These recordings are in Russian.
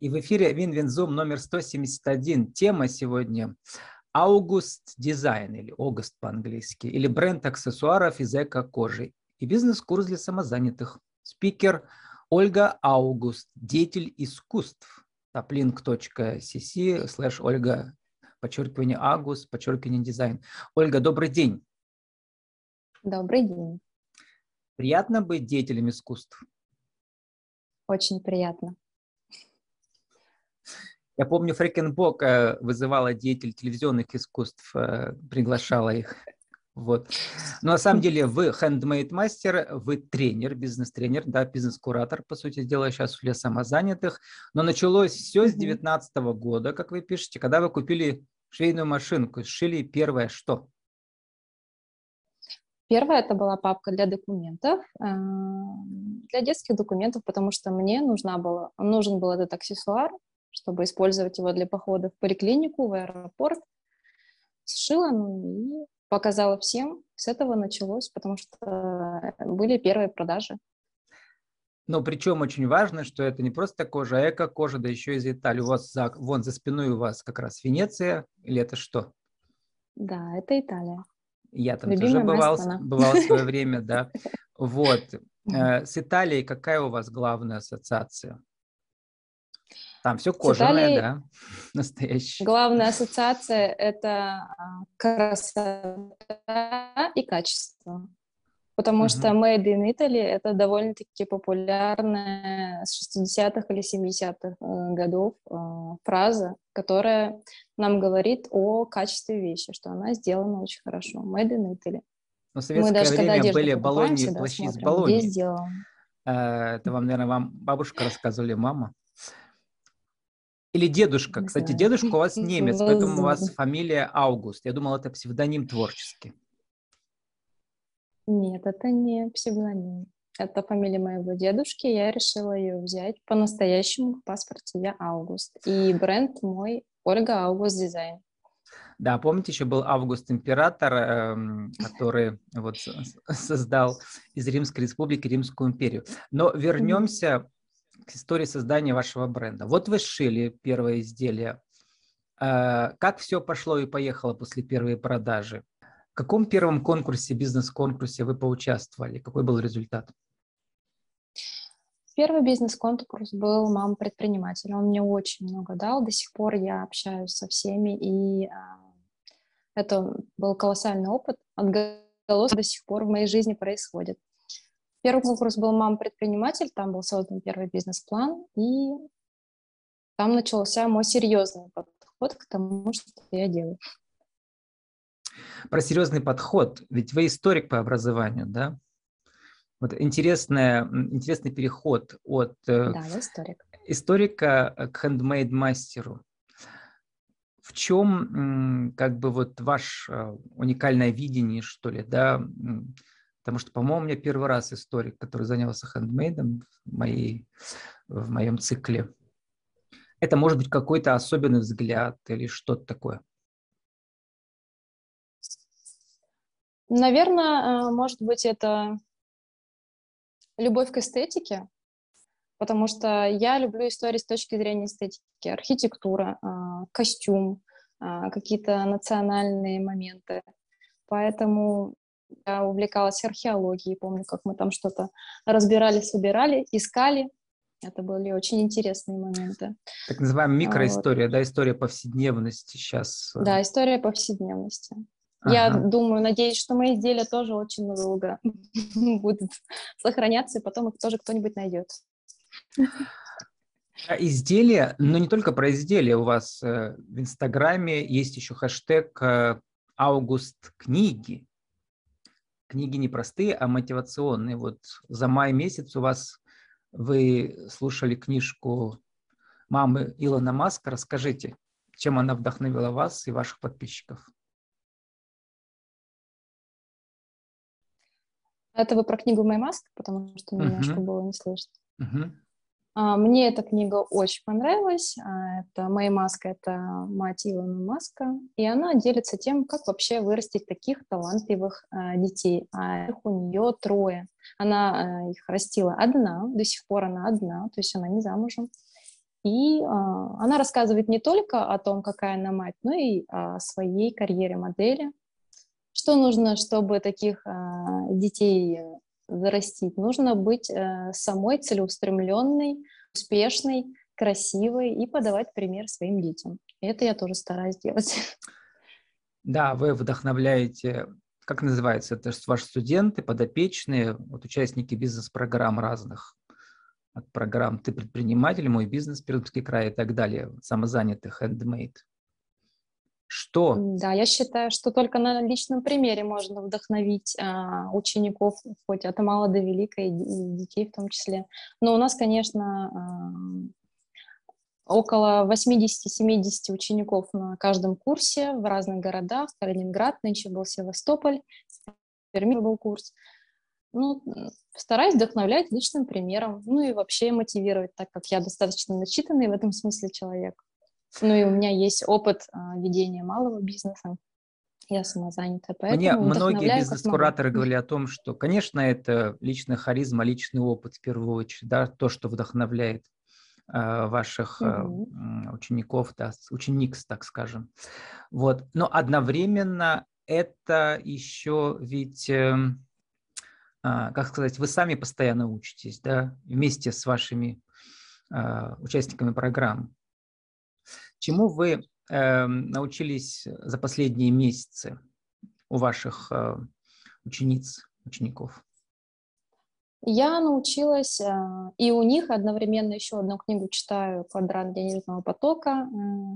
И в эфире Win-Win Zoom номер 171. Тема сегодня August Design или August по-английски, или бренд аксессуаров из эко-кожи и бизнес-курс для самозанятых. Спикер Ольга Аугуст, деятель искусств. taplink.cc слэш Ольга, подчеркивание Август, подчеркивание дизайн. Ольга, добрый день. Добрый день. Приятно быть деятелем искусств? Очень приятно. Я помню, Фрекенбок э, вызывала деятель телевизионных искусств, э, приглашала их. Вот. Но на самом деле вы handmade мастер, вы тренер, бизнес-тренер, да, бизнес-куратор, по сути дела, сейчас для самозанятых. Но началось все с 2019 года, как вы пишете, когда вы купили швейную машинку, сшили первое что? Первое это была папка для документов, э, для детских документов, потому что мне нужна была, нужен был этот аксессуар, чтобы использовать его для похода в поликлинику, в аэропорт. Сшила, ну и показала всем. С этого началось, потому что были первые продажи. Но причем очень важно, что это не просто кожа, а эко-кожа, да еще из Италии. У вас за, вон за спиной у вас как раз Венеция, или это что? Да, это Италия. Я там Любимая тоже бывал, бывал в свое время, да. Вот. Э, с Италией какая у вас главная ассоциация? Там все кожаное, Италией да, настоящее. Главная ассоциация – это а, красота и качество. Потому uh-huh. что Made in Italy – это довольно-таки популярная с 60-х или 70-х э, годов э, фраза, которая нам говорит о качестве вещи, что она сделана очень хорошо. Made in Italy. Но в советское Мы даже, время были баллони, плащи из баллони. Э, это вам, наверное, вам бабушка рассказывали, мама? Или дедушка. Кстати, дедушка у вас немец, поэтому у вас фамилия Аугуст. Я думал, это псевдоним творческий. Нет, это не псевдоним. Это фамилия моего дедушки. Я решила ее взять по-настоящему в паспорте. Я Аугуст. И бренд мой Ольга Аугуст Дизайн. Да, помните, еще был Август Император, эм, который вот создал из Римской Республики Римскую империю. Но вернемся к истории создания вашего бренда. Вот вы сшили первое изделие. Э, как все пошло и поехало после первой продажи? В каком первом конкурсе, бизнес-конкурсе вы поучаствовали? Какой был результат? Первый бизнес-конкурс был «Мама предприниматель». Он мне очень много дал. До сих пор я общаюсь со всеми, и а, это был колоссальный опыт. Отголосок до сих пор в моей жизни происходит. Первый конкурс был «Мама-предприниматель», там был создан первый бизнес-план, и там начался мой серьезный подход к тому, что я делаю. Про серьезный подход, ведь вы историк по образованию, да? Вот интересная, интересный переход от э, да, историк. историка к хендмейд-мастеру. В чем как бы вот ваше э, уникальное видение, что ли, да, Потому что, по-моему, у меня первый раз историк, который занялся хендмейдом в, моей, в моем цикле. Это может быть какой-то особенный взгляд или что-то такое. Наверное, э, может быть, это любовь к эстетике, потому что я люблю истории с точки зрения эстетики, архитектура, э, костюм, э, какие-то национальные моменты. Поэтому я увлекалась археологией, помню, как мы там что-то разбирали, собирали, искали. Это были очень интересные моменты. Так называемая микроистория, вот. да, история повседневности сейчас. Э. Да, история повседневности. Ага. Я думаю, надеюсь, что мои изделия тоже очень долго будут сохраняться, и потом их тоже кто-нибудь найдет. А изделия, но не только про изделия. У вас э, в Инстаграме есть еще хэштег э, «Август книги» книги не простые, а мотивационные. Вот за май месяц у вас вы слушали книжку мамы Илона Маска. Расскажите, чем она вдохновила вас и ваших подписчиков? Это вы про книгу «Май Маск», потому что немножко uh-huh. было не слышно. Uh-huh. А, мне эта книга очень понравилась. А, это Мэй Маска, это мать Илона Маска. И она делится тем, как вообще вырастить таких талантливых а, детей. А их у нее трое. Она их растила одна, до сих пор она одна, то есть она не замужем. И она рассказывает не только о том, какая она мать, но и о своей карьере модели. Что нужно, чтобы таких детей зарастить? Нужно быть а, самой целеустремленной, успешной, красивой и подавать пример своим детям. Это я тоже стараюсь делать. Да, вы вдохновляете, как называется, это ваши студенты, подопечные, вот участники бизнес-программ разных от программ «Ты предприниматель», «Мой бизнес», «Пермский край» и так далее, самозанятых, handmade. Что? Да, я считаю, что только на личном примере можно вдохновить а, учеников, хоть от мала до велика, и, и детей в том числе. Но у нас, конечно, а, около 80-70 учеников на каждом курсе в разных городах. Калининград, нынче был Севастополь, Перми был курс. Ну, стараюсь вдохновлять личным примером, ну и вообще мотивировать, так как я достаточно начитанный в этом смысле человек. Ну и у меня есть опыт а, ведения малого бизнеса. Я самозанятая, поэтому Мне многие бизнес-кураторы говорили о том, что, конечно, это личная харизма, личный опыт в первую очередь, да, то, что вдохновляет э, ваших э, учеников, да, ученикс, так скажем. Вот. Но одновременно это еще ведь... Э, а, как сказать, вы сами постоянно учитесь, да, вместе с вашими а, участниками программ. Чему вы э, научились за последние месяцы у ваших э, учениц, учеников? Я научилась, э, и у них одновременно еще одну книгу читаю «Квадрат денежного потока»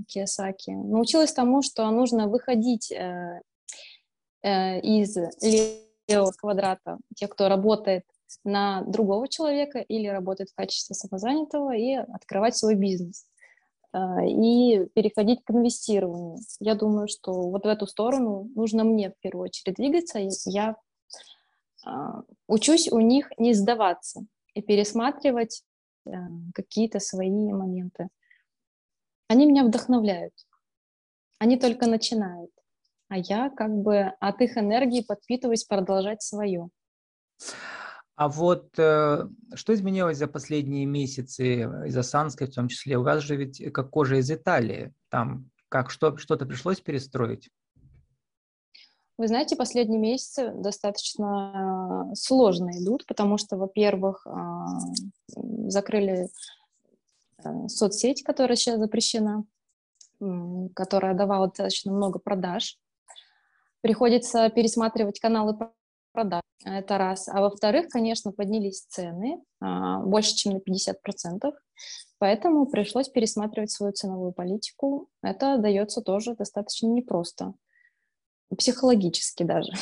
Киосаки. Научилась тому, что нужно выходить из делать квадрата те, кто работает на другого человека или работает в качестве самозанятого, и открывать свой бизнес и переходить к инвестированию. Я думаю, что вот в эту сторону нужно мне в первую очередь двигаться. Я а, учусь у них не сдаваться и пересматривать а, какие-то свои моменты. Они меня вдохновляют. Они только начинают а я как бы от их энергии подпитываюсь продолжать свое. А вот э, что изменилось за последние месяцы из-за Санской в том числе? У вас же ведь как кожа из Италии. Там как что, что-то пришлось перестроить? Вы знаете, последние месяцы достаточно сложно идут, потому что, во-первых, закрыли э, соцсеть, которая сейчас запрещена, которая давала достаточно много продаж. Приходится пересматривать каналы продаж, это раз. А во-вторых, конечно, поднялись цены а, больше, чем на 50%, поэтому пришлось пересматривать свою ценовую политику. Это дается тоже достаточно непросто, психологически даже.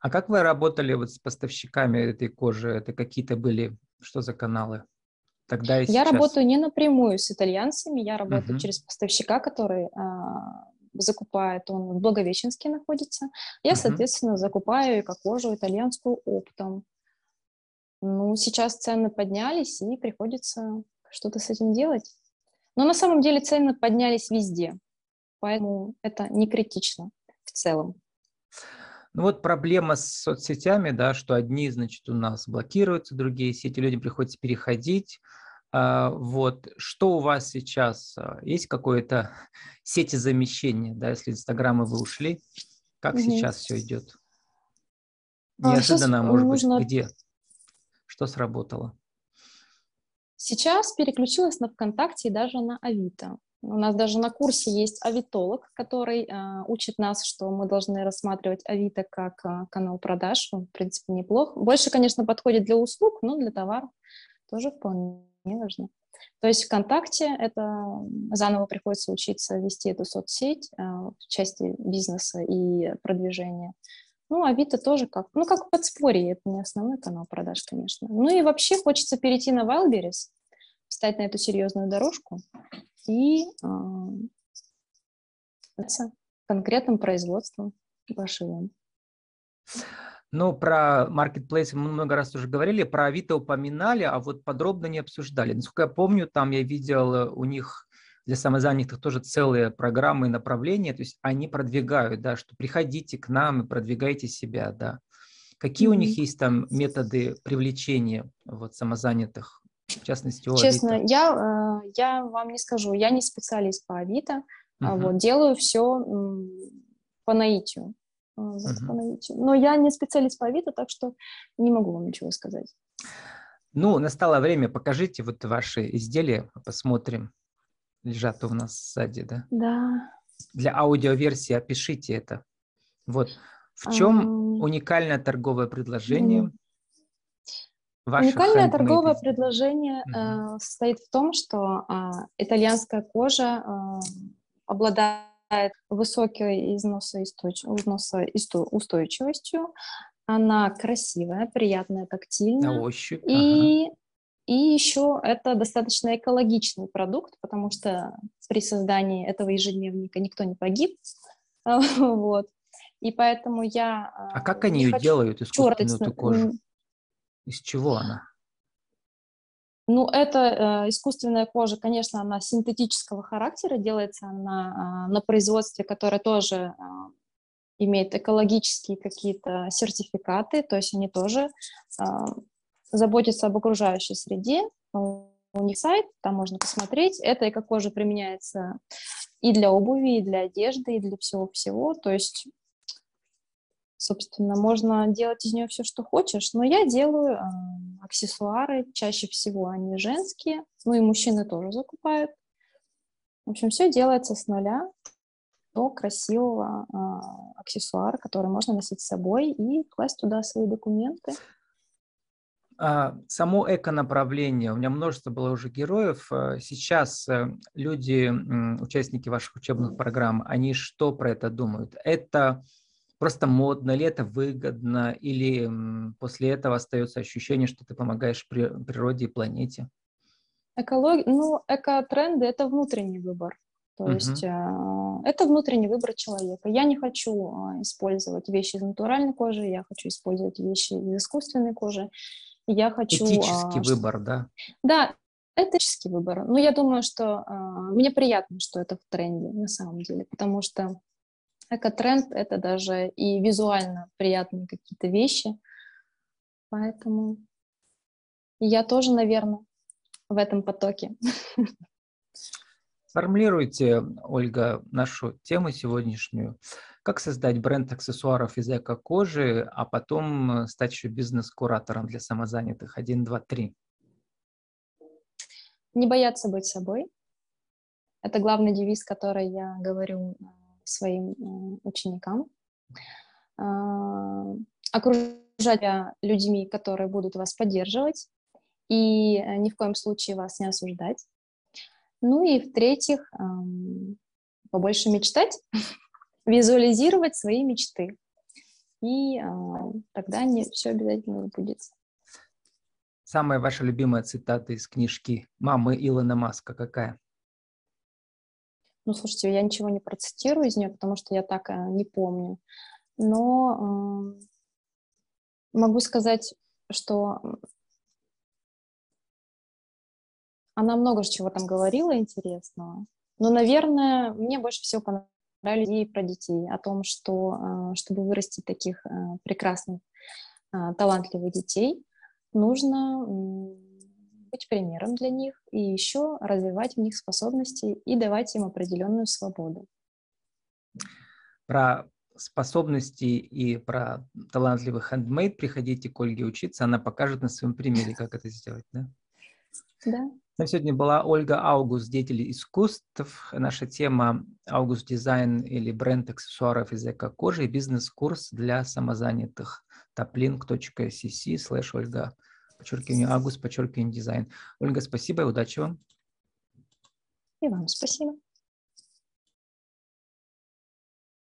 А как вы работали вот с поставщиками этой кожи? Это какие-то были, что за каналы? Тогда и сейчас. Я работаю не напрямую с итальянцами, я работаю uh-huh. через поставщика, который а, закупает, он в Благовещенске находится. Я, uh-huh. соответственно, закупаю эко-кожу итальянскую оптом. Ну, сейчас цены поднялись, и приходится что-то с этим делать. Но на самом деле цены поднялись везде, поэтому это не критично в целом. Ну вот проблема с соцсетями, да, что одни, значит, у нас блокируются, другие сети, людям приходится переходить. А, вот, что у вас сейчас? А, есть какое-то сети замещения, да, если Инстаграма вы ушли? Как угу. сейчас все идет? А, Неожиданно, а может нужно... быть, где? Что сработало? Сейчас переключилась на ВКонтакте и даже на Авито. У нас даже на курсе есть авитолог, который э, учит нас, что мы должны рассматривать Авито как э, канал продаж. Он, в принципе, неплох. Больше, конечно, подходит для услуг, но для товаров тоже вполне не нужно. То есть ВКонтакте это заново приходится учиться вести эту соцсеть э, в части бизнеса и продвижения. Ну, Авито тоже как, ну, как подспорье, это не основной канал продаж, конечно. Ну и вообще хочется перейти на Wildberries, встать на эту серьезную дорожку и э, конкретным производством пошивом. Ну, про маркетплейсы мы много раз уже говорили, про Авито упоминали, а вот подробно не обсуждали. Насколько я помню, там я видел э, у них для самозанятых тоже целые программы и направления, то есть они продвигают, да, что приходите к нам и продвигайте себя, да. Какие mm-hmm. у них есть там методы привлечения вот самозанятых в частности, у Честно, Авито? я, э, я вам не скажу, я не специалист по Авито, uh-huh. вот, делаю все по наитию. Uh-huh. по наитию. Но я не специалист по Авито, так что не могу вам ничего сказать. Ну, настало время, покажите вот ваши изделия, посмотрим. Лежат у нас сзади, да? Да. Для аудиоверсии опишите это. Вот. В чем um... уникальное торговое предложение? Уникальное торговое предложение uh-huh. э, состоит в том, что э, итальянская кожа э, обладает высокой износоустойчивостью, она красивая, приятная, тактильная. На ощупь. И, ага. и еще это достаточно экологичный продукт, потому что при создании этого ежедневника никто не погиб. Вот. И поэтому я... А как они ее делают, искусственную эту кожу? Из чего она? Ну, это э, искусственная кожа, конечно, она синтетического характера, делается она э, на производстве, которое тоже э, имеет экологические какие-то сертификаты, то есть они тоже э, заботятся об окружающей среде. У них сайт, там можно посмотреть. Это эко-кожа применяется и для обуви, и для одежды, и для всего-всего. То есть, собственно, можно делать из нее все, что хочешь. Но я делаю э, аксессуары, чаще всего они женские, ну и мужчины тоже закупают. В общем, все делается с нуля до красивого э, аксессуара, который можно носить с собой и класть туда свои документы. А, само эко-направление, у меня множество было уже героев. А, сейчас э, люди, участники ваших учебных программ, они что про это думают? Это просто модно ли, это выгодно, или после этого остается ощущение, что ты помогаешь природе и планете? Экология, ну, эко-тренды – это внутренний выбор. То uh-huh. есть э, это внутренний выбор человека. Я не хочу э, использовать вещи из натуральной кожи, я хочу использовать вещи из искусственной кожи. Я хочу... Этический э, выбор, да? Да, этический выбор. Но я думаю, что э, мне приятно, что это в тренде на самом деле, потому что эко-тренд — это даже и визуально приятные какие-то вещи. Поэтому я тоже, наверное, в этом потоке. Формулируйте, Ольга, нашу тему сегодняшнюю. Как создать бренд аксессуаров из эко-кожи, а потом стать еще бизнес-куратором для самозанятых? Один, два, три. Не бояться быть собой. Это главный девиз, который я говорю э, своим ученикам. А, окружать себя людьми, которые будут вас поддерживать и э, ни в коем случае вас не осуждать. Ну и в-третьих, побольше мечтать, визуализировать свои мечты. И а, тогда не все обязательно будет. Самая ваша любимая цитата из книжки «Мамы Илона Маска» какая? Ну, слушайте, я ничего не процитирую из нее, потому что я так э, не помню. Но э, могу сказать, что Она много чего там говорила интересного. Но, наверное, мне больше всего понравились идеи про детей, о том, что э, чтобы вырастить таких э, прекрасных, талантливых детей, нужно быть примером для них и еще развивать в них способности и давать им определенную свободу. Про способности и про талантливый хендмейд приходите к Ольге учиться, она покажет на своем примере, как это сделать, да? Да. На сегодня была Ольга Аугуст, деятель искусств. Наша тема Аугуст дизайн или бренд аксессуаров из эко-кожи и бизнес-курс для самозанятых. toplink.cc слэш Ольга, подчеркивание Август, подчеркивание дизайн. Ольга, спасибо и удачи вам. И вам спасибо.